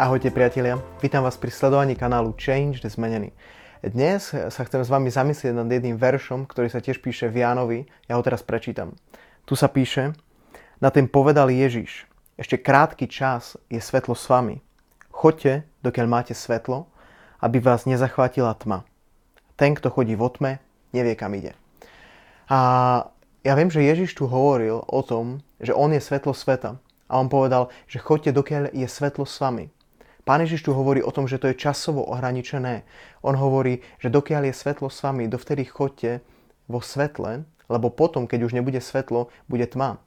Ahojte priatelia, vítam vás pri sledovaní kanálu Change Zmenený. Dnes sa chcem s vami zamyslieť nad jedným veršom, ktorý sa tiež píše v Jánovi. Ja ho teraz prečítam. Tu sa píše, na ten povedal Ježiš, ešte krátky čas je svetlo s vami. Choďte, dokiaľ máte svetlo, aby vás nezachvátila tma. Ten, kto chodí vo tme, nevie, kam ide. A ja viem, že Ježiš tu hovoril o tom, že on je svetlo sveta. A on povedal, že choďte, dokiaľ je svetlo s vami. Pán Ježiš tu hovorí o tom, že to je časovo ohraničené. On hovorí, že dokiaľ je svetlo s vami, dovtedy chodte vo svetle, lebo potom, keď už nebude svetlo, bude tma.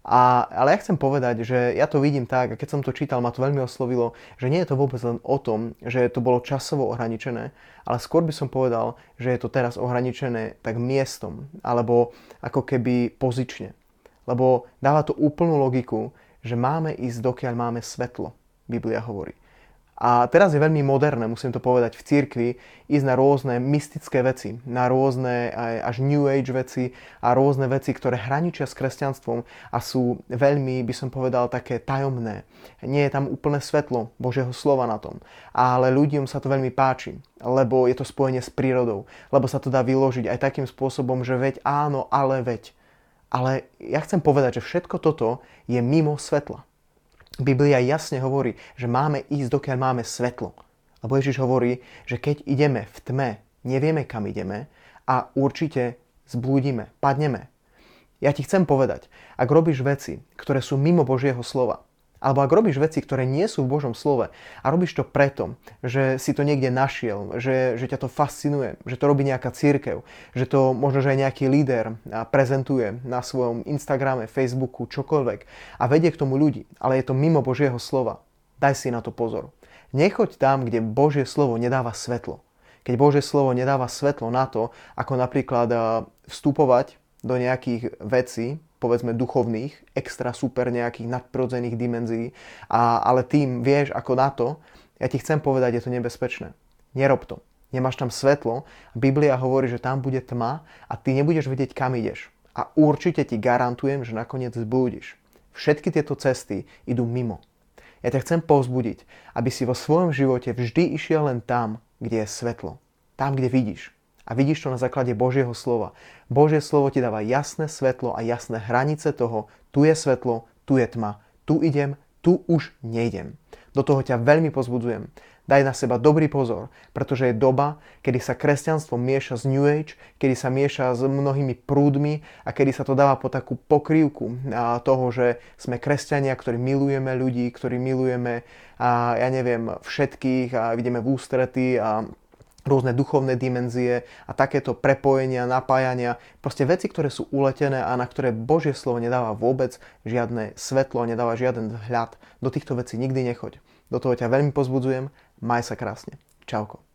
A, ale ja chcem povedať, že ja to vidím tak, a keď som to čítal, ma to veľmi oslovilo, že nie je to vôbec len o tom, že to bolo časovo ohraničené, ale skôr by som povedal, že je to teraz ohraničené tak miestom, alebo ako keby pozične. Lebo dáva to úplnú logiku, že máme ísť dokiaľ máme svetlo, Biblia hovorí. A teraz je veľmi moderné, musím to povedať, v cirkvi ísť na rôzne mystické veci, na rôzne až New Age veci a rôzne veci, ktoré hraničia s kresťanstvom a sú veľmi, by som povedal, také tajomné. Nie je tam úplné svetlo Božieho slova na tom, ale ľuďom sa to veľmi páči, lebo je to spojenie s prírodou, lebo sa to dá vyložiť aj takým spôsobom, že veď áno, ale veď. Ale ja chcem povedať, že všetko toto je mimo svetla. Biblia jasne hovorí, že máme ísť, dokiaľ máme svetlo. Lebo Ježiš hovorí, že keď ideme v tme, nevieme, kam ideme a určite zblúdime, padneme. Ja ti chcem povedať, ak robíš veci, ktoré sú mimo Božieho slova, alebo ak robíš veci, ktoré nie sú v Božom slove a robíš to preto, že si to niekde našiel, že, že ťa to fascinuje, že to robí nejaká církev, že to možno, že aj nejaký líder prezentuje na svojom Instagrame, Facebooku, čokoľvek a vedie k tomu ľudí, ale je to mimo Božieho slova, daj si na to pozor. Nechoď tam, kde Božie slovo nedáva svetlo. Keď Božie slovo nedáva svetlo na to, ako napríklad vstupovať do nejakých vecí, povedzme duchovných, extra super nejakých nadprirodzených dimenzií, a, ale tým vieš ako na to, ja ti chcem povedať, je to nebezpečné. Nerob to. Nemáš tam svetlo. Biblia hovorí, že tam bude tma a ty nebudeš vedieť, kam ideš. A určite ti garantujem, že nakoniec zbúdiš. Všetky tieto cesty idú mimo. Ja ťa chcem povzbudiť, aby si vo svojom živote vždy išiel len tam, kde je svetlo. Tam, kde vidíš. A vidíš to na základe Božieho slova. Božie slovo ti dáva jasné svetlo a jasné hranice toho, tu je svetlo, tu je tma, tu idem, tu už nejdem. Do toho ťa veľmi pozbudzujem. Daj na seba dobrý pozor, pretože je doba, kedy sa kresťanstvo mieša z New Age, kedy sa mieša s mnohými prúdmi a kedy sa to dáva po takú pokrývku toho, že sme kresťania, ktorí milujeme ľudí, ktorí milujeme, a ja neviem, všetkých a vidíme v ústrety a rôzne duchovné dimenzie a takéto prepojenia, napájania, proste veci, ktoré sú uletené a na ktoré Božie slovo nedáva vôbec žiadne svetlo, nedáva žiaden vhľad. Do týchto vecí nikdy nechoď. Do toho ťa veľmi pozbudzujem. Maj sa krásne. Čauko.